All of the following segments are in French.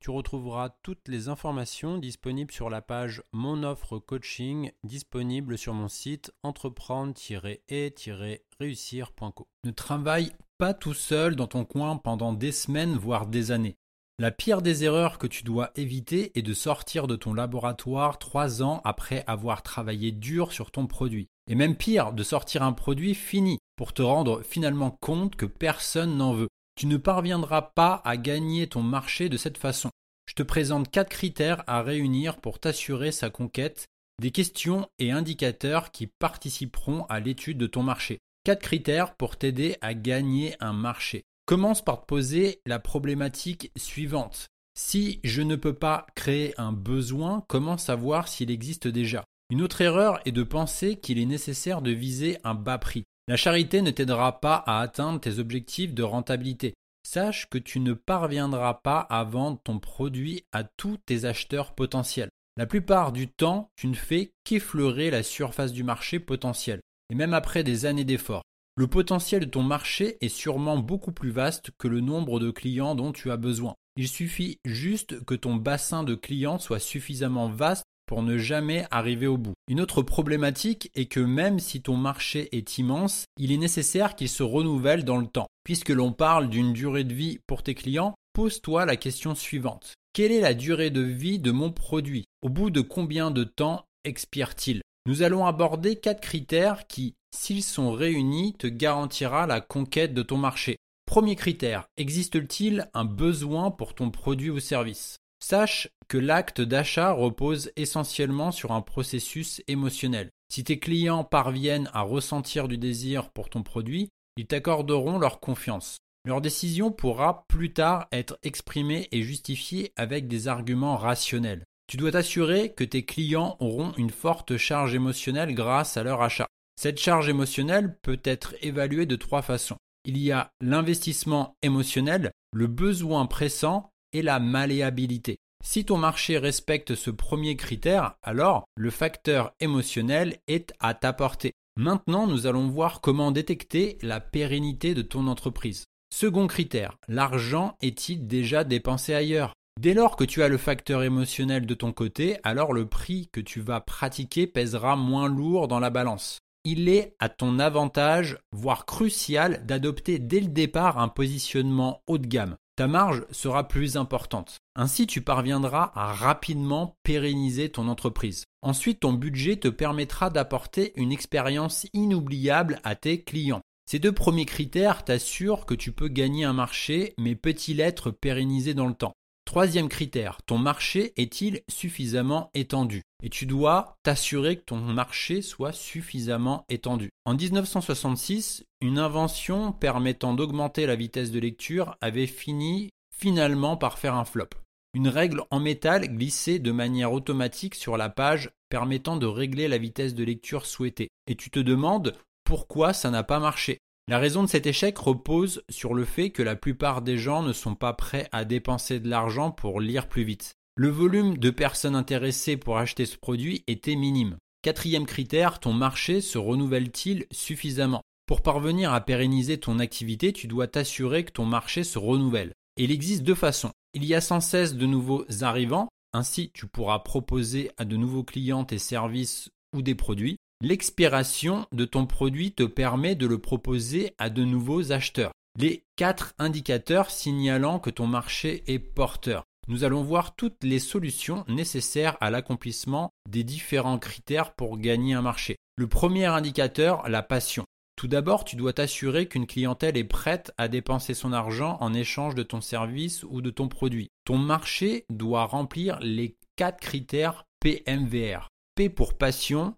Tu retrouveras toutes les informations disponibles sur la page Mon offre coaching disponible sur mon site entreprendre-et-réussir.co. Ne travaille pas tout seul dans ton coin pendant des semaines voire des années. La pire des erreurs que tu dois éviter est de sortir de ton laboratoire trois ans après avoir travaillé dur sur ton produit. Et même pire, de sortir un produit fini pour te rendre finalement compte que personne n'en veut. Tu ne parviendras pas à gagner ton marché de cette façon. Je te présente quatre critères à réunir pour t'assurer sa conquête, des questions et indicateurs qui participeront à l'étude de ton marché. Quatre critères pour t'aider à gagner un marché. Commence par te poser la problématique suivante. Si je ne peux pas créer un besoin, comment savoir s'il existe déjà? Une autre erreur est de penser qu'il est nécessaire de viser un bas prix. La charité ne t'aidera pas à atteindre tes objectifs de rentabilité. Sache que tu ne parviendras pas à vendre ton produit à tous tes acheteurs potentiels. La plupart du temps, tu ne fais qu'effleurer la surface du marché potentiel, et même après des années d'efforts. Le potentiel de ton marché est sûrement beaucoup plus vaste que le nombre de clients dont tu as besoin. Il suffit juste que ton bassin de clients soit suffisamment vaste pour ne jamais arriver au bout. Une autre problématique est que même si ton marché est immense, il est nécessaire qu'il se renouvelle dans le temps. Puisque l'on parle d'une durée de vie pour tes clients, pose-toi la question suivante. Quelle est la durée de vie de mon produit? Au bout de combien de temps expire-t-il? Nous allons aborder quatre critères qui, s'ils sont réunis, te garantira la conquête de ton marché. Premier critère, existe-t-il un besoin pour ton produit ou service? Sache que l'acte d'achat repose essentiellement sur un processus émotionnel. Si tes clients parviennent à ressentir du désir pour ton produit, ils t'accorderont leur confiance. Leur décision pourra plus tard être exprimée et justifiée avec des arguments rationnels. Tu dois t'assurer que tes clients auront une forte charge émotionnelle grâce à leur achat. Cette charge émotionnelle peut être évaluée de trois façons. Il y a l'investissement émotionnel, le besoin pressant et la malléabilité. Si ton marché respecte ce premier critère, alors le facteur émotionnel est à ta portée. Maintenant, nous allons voir comment détecter la pérennité de ton entreprise. Second critère, l'argent est-il déjà dépensé ailleurs? Dès lors que tu as le facteur émotionnel de ton côté, alors le prix que tu vas pratiquer pèsera moins lourd dans la balance. Il est à ton avantage, voire crucial, d'adopter dès le départ un positionnement haut de gamme ta marge sera plus importante. Ainsi, tu parviendras à rapidement pérenniser ton entreprise. Ensuite, ton budget te permettra d'apporter une expérience inoubliable à tes clients. Ces deux premiers critères t'assurent que tu peux gagner un marché, mais peut-il être pérennisé dans le temps? Troisième critère, ton marché est-il suffisamment étendu? Et tu dois t'assurer que ton marché soit suffisamment étendu. En 1966, une invention permettant d'augmenter la vitesse de lecture avait fini finalement par faire un flop. Une règle en métal glissée de manière automatique sur la page permettant de régler la vitesse de lecture souhaitée. Et tu te demandes pourquoi ça n'a pas marché. La raison de cet échec repose sur le fait que la plupart des gens ne sont pas prêts à dépenser de l'argent pour lire plus vite. Le volume de personnes intéressées pour acheter ce produit était minime. Quatrième critère, ton marché se renouvelle-t-il suffisamment? Pour parvenir à pérenniser ton activité, tu dois t'assurer que ton marché se renouvelle. Il existe deux façons. Il y a sans cesse de nouveaux arrivants, ainsi tu pourras proposer à de nouveaux clients tes services ou des produits. L'expiration de ton produit te permet de le proposer à de nouveaux acheteurs. Les quatre indicateurs signalant que ton marché est porteur. Nous allons voir toutes les solutions nécessaires à l'accomplissement des différents critères pour gagner un marché. Le premier indicateur, la passion. Tout d'abord, tu dois t'assurer qu'une clientèle est prête à dépenser son argent en échange de ton service ou de ton produit. Ton marché doit remplir les quatre critères PMVR. P pour passion,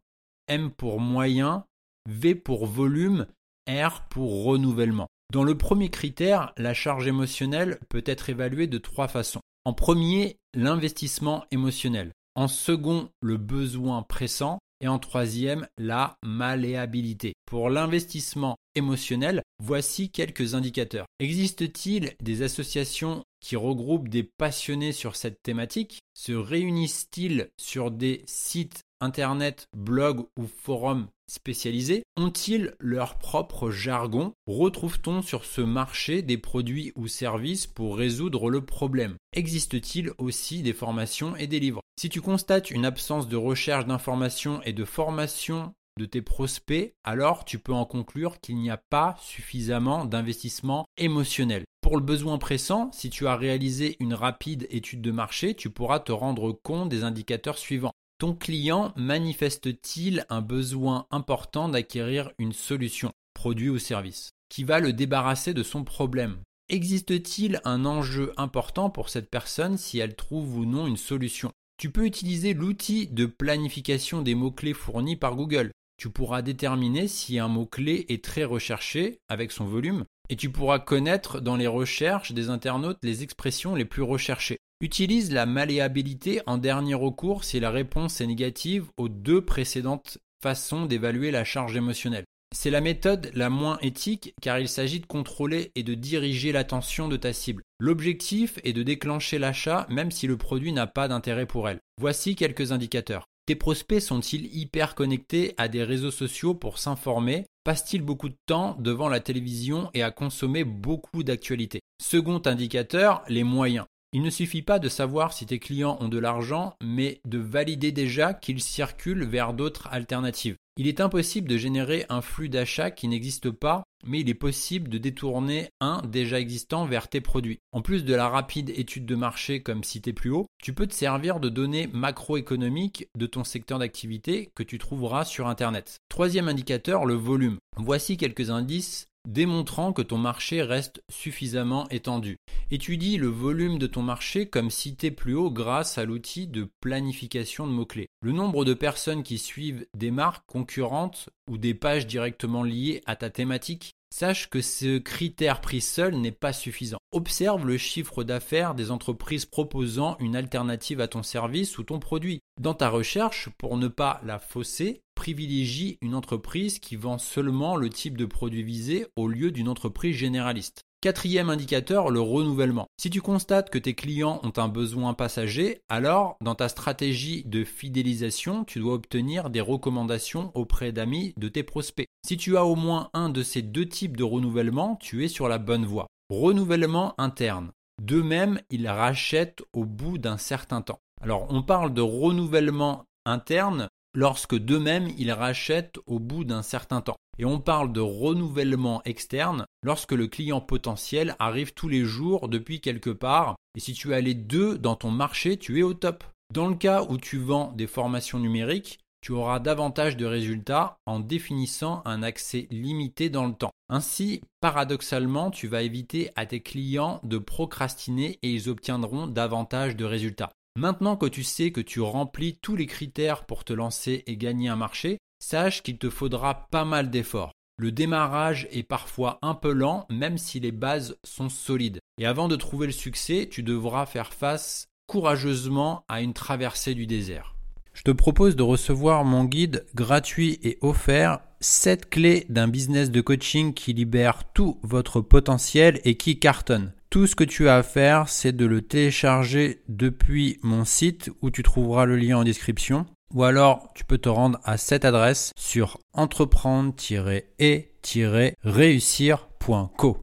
M pour moyen, V pour volume, R pour renouvellement. Dans le premier critère, la charge émotionnelle peut être évaluée de trois façons. En premier, l'investissement émotionnel. En second, le besoin pressant. Et en troisième, la malléabilité. Pour l'investissement émotionnel, voici quelques indicateurs. Existe-t-il des associations qui regroupent des passionnés sur cette thématique? Se réunissent-ils sur des sites internet, blogs ou forums spécialisés ont-ils leur propre jargon? Retrouve-t-on sur ce marché des produits ou services pour résoudre le problème? Existe-t-il aussi des formations et des livres? Si tu constates une absence de recherche d'informations et de formation de tes prospects, alors tu peux en conclure qu'il n'y a pas suffisamment d'investissement émotionnel. Pour le besoin pressant, si tu as réalisé une rapide étude de marché, tu pourras te rendre compte des indicateurs suivants. Ton client manifeste-t-il un besoin important d'acquérir une solution, produit ou service, qui va le débarrasser de son problème? Existe-t-il un enjeu important pour cette personne si elle trouve ou non une solution? Tu peux utiliser l'outil de planification des mots-clés fournis par Google. Tu pourras déterminer si un mot-clé est très recherché avec son volume et tu pourras connaître dans les recherches des internautes les expressions les plus recherchées. Utilise la malléabilité en dernier recours si la réponse est négative aux deux précédentes façons d'évaluer la charge émotionnelle. C'est la méthode la moins éthique car il s'agit de contrôler et de diriger l'attention de ta cible. L'objectif est de déclencher l'achat même si le produit n'a pas d'intérêt pour elle. Voici quelques indicateurs. Tes prospects sont-ils hyper connectés à des réseaux sociaux pour s'informer? Passent-ils beaucoup de temps devant la télévision et à consommer beaucoup d'actualités? Second indicateur, les moyens. Il ne suffit pas de savoir si tes clients ont de l'argent, mais de valider déjà qu'ils circulent vers d'autres alternatives. Il est impossible de générer un flux d'achat qui n'existe pas, mais il est possible de détourner un déjà existant vers tes produits. En plus de la rapide étude de marché comme cité plus haut, tu peux te servir de données macroéconomiques de ton secteur d'activité que tu trouveras sur Internet. Troisième indicateur, le volume. Voici quelques indices démontrant que ton marché reste suffisamment étendu. Étudie le volume de ton marché comme cité plus haut grâce à l'outil de planification de mots-clés. Le nombre de personnes qui suivent des marques concurrentes ou des pages directement liées à ta thématique Sache que ce critère pris seul n'est pas suffisant. Observe le chiffre d'affaires des entreprises proposant une alternative à ton service ou ton produit. Dans ta recherche, pour ne pas la fausser, privilégie une entreprise qui vend seulement le type de produit visé au lieu d'une entreprise généraliste. Quatrième indicateur, le renouvellement. Si tu constates que tes clients ont un besoin passager, alors dans ta stratégie de fidélisation, tu dois obtenir des recommandations auprès d'amis de tes prospects. Si tu as au moins un de ces deux types de renouvellement, tu es sur la bonne voie. Renouvellement interne. De même, ils rachètent au bout d'un certain temps. Alors, on parle de renouvellement interne lorsque d'eux-mêmes ils rachètent au bout d'un certain temps. Et on parle de renouvellement externe lorsque le client potentiel arrive tous les jours depuis quelque part. Et si tu as les deux dans ton marché, tu es au top. Dans le cas où tu vends des formations numériques, tu auras davantage de résultats en définissant un accès limité dans le temps. Ainsi, paradoxalement, tu vas éviter à tes clients de procrastiner et ils obtiendront davantage de résultats. Maintenant que tu sais que tu remplis tous les critères pour te lancer et gagner un marché, sache qu'il te faudra pas mal d'efforts. Le démarrage est parfois un peu lent même si les bases sont solides. Et avant de trouver le succès, tu devras faire face courageusement à une traversée du désert. Je te propose de recevoir mon guide gratuit et offert 7 clés d'un business de coaching qui libère tout votre potentiel et qui cartonne. Tout ce que tu as à faire, c'est de le télécharger depuis mon site où tu trouveras le lien en description. Ou alors, tu peux te rendre à cette adresse sur entreprendre-et-réussir.co.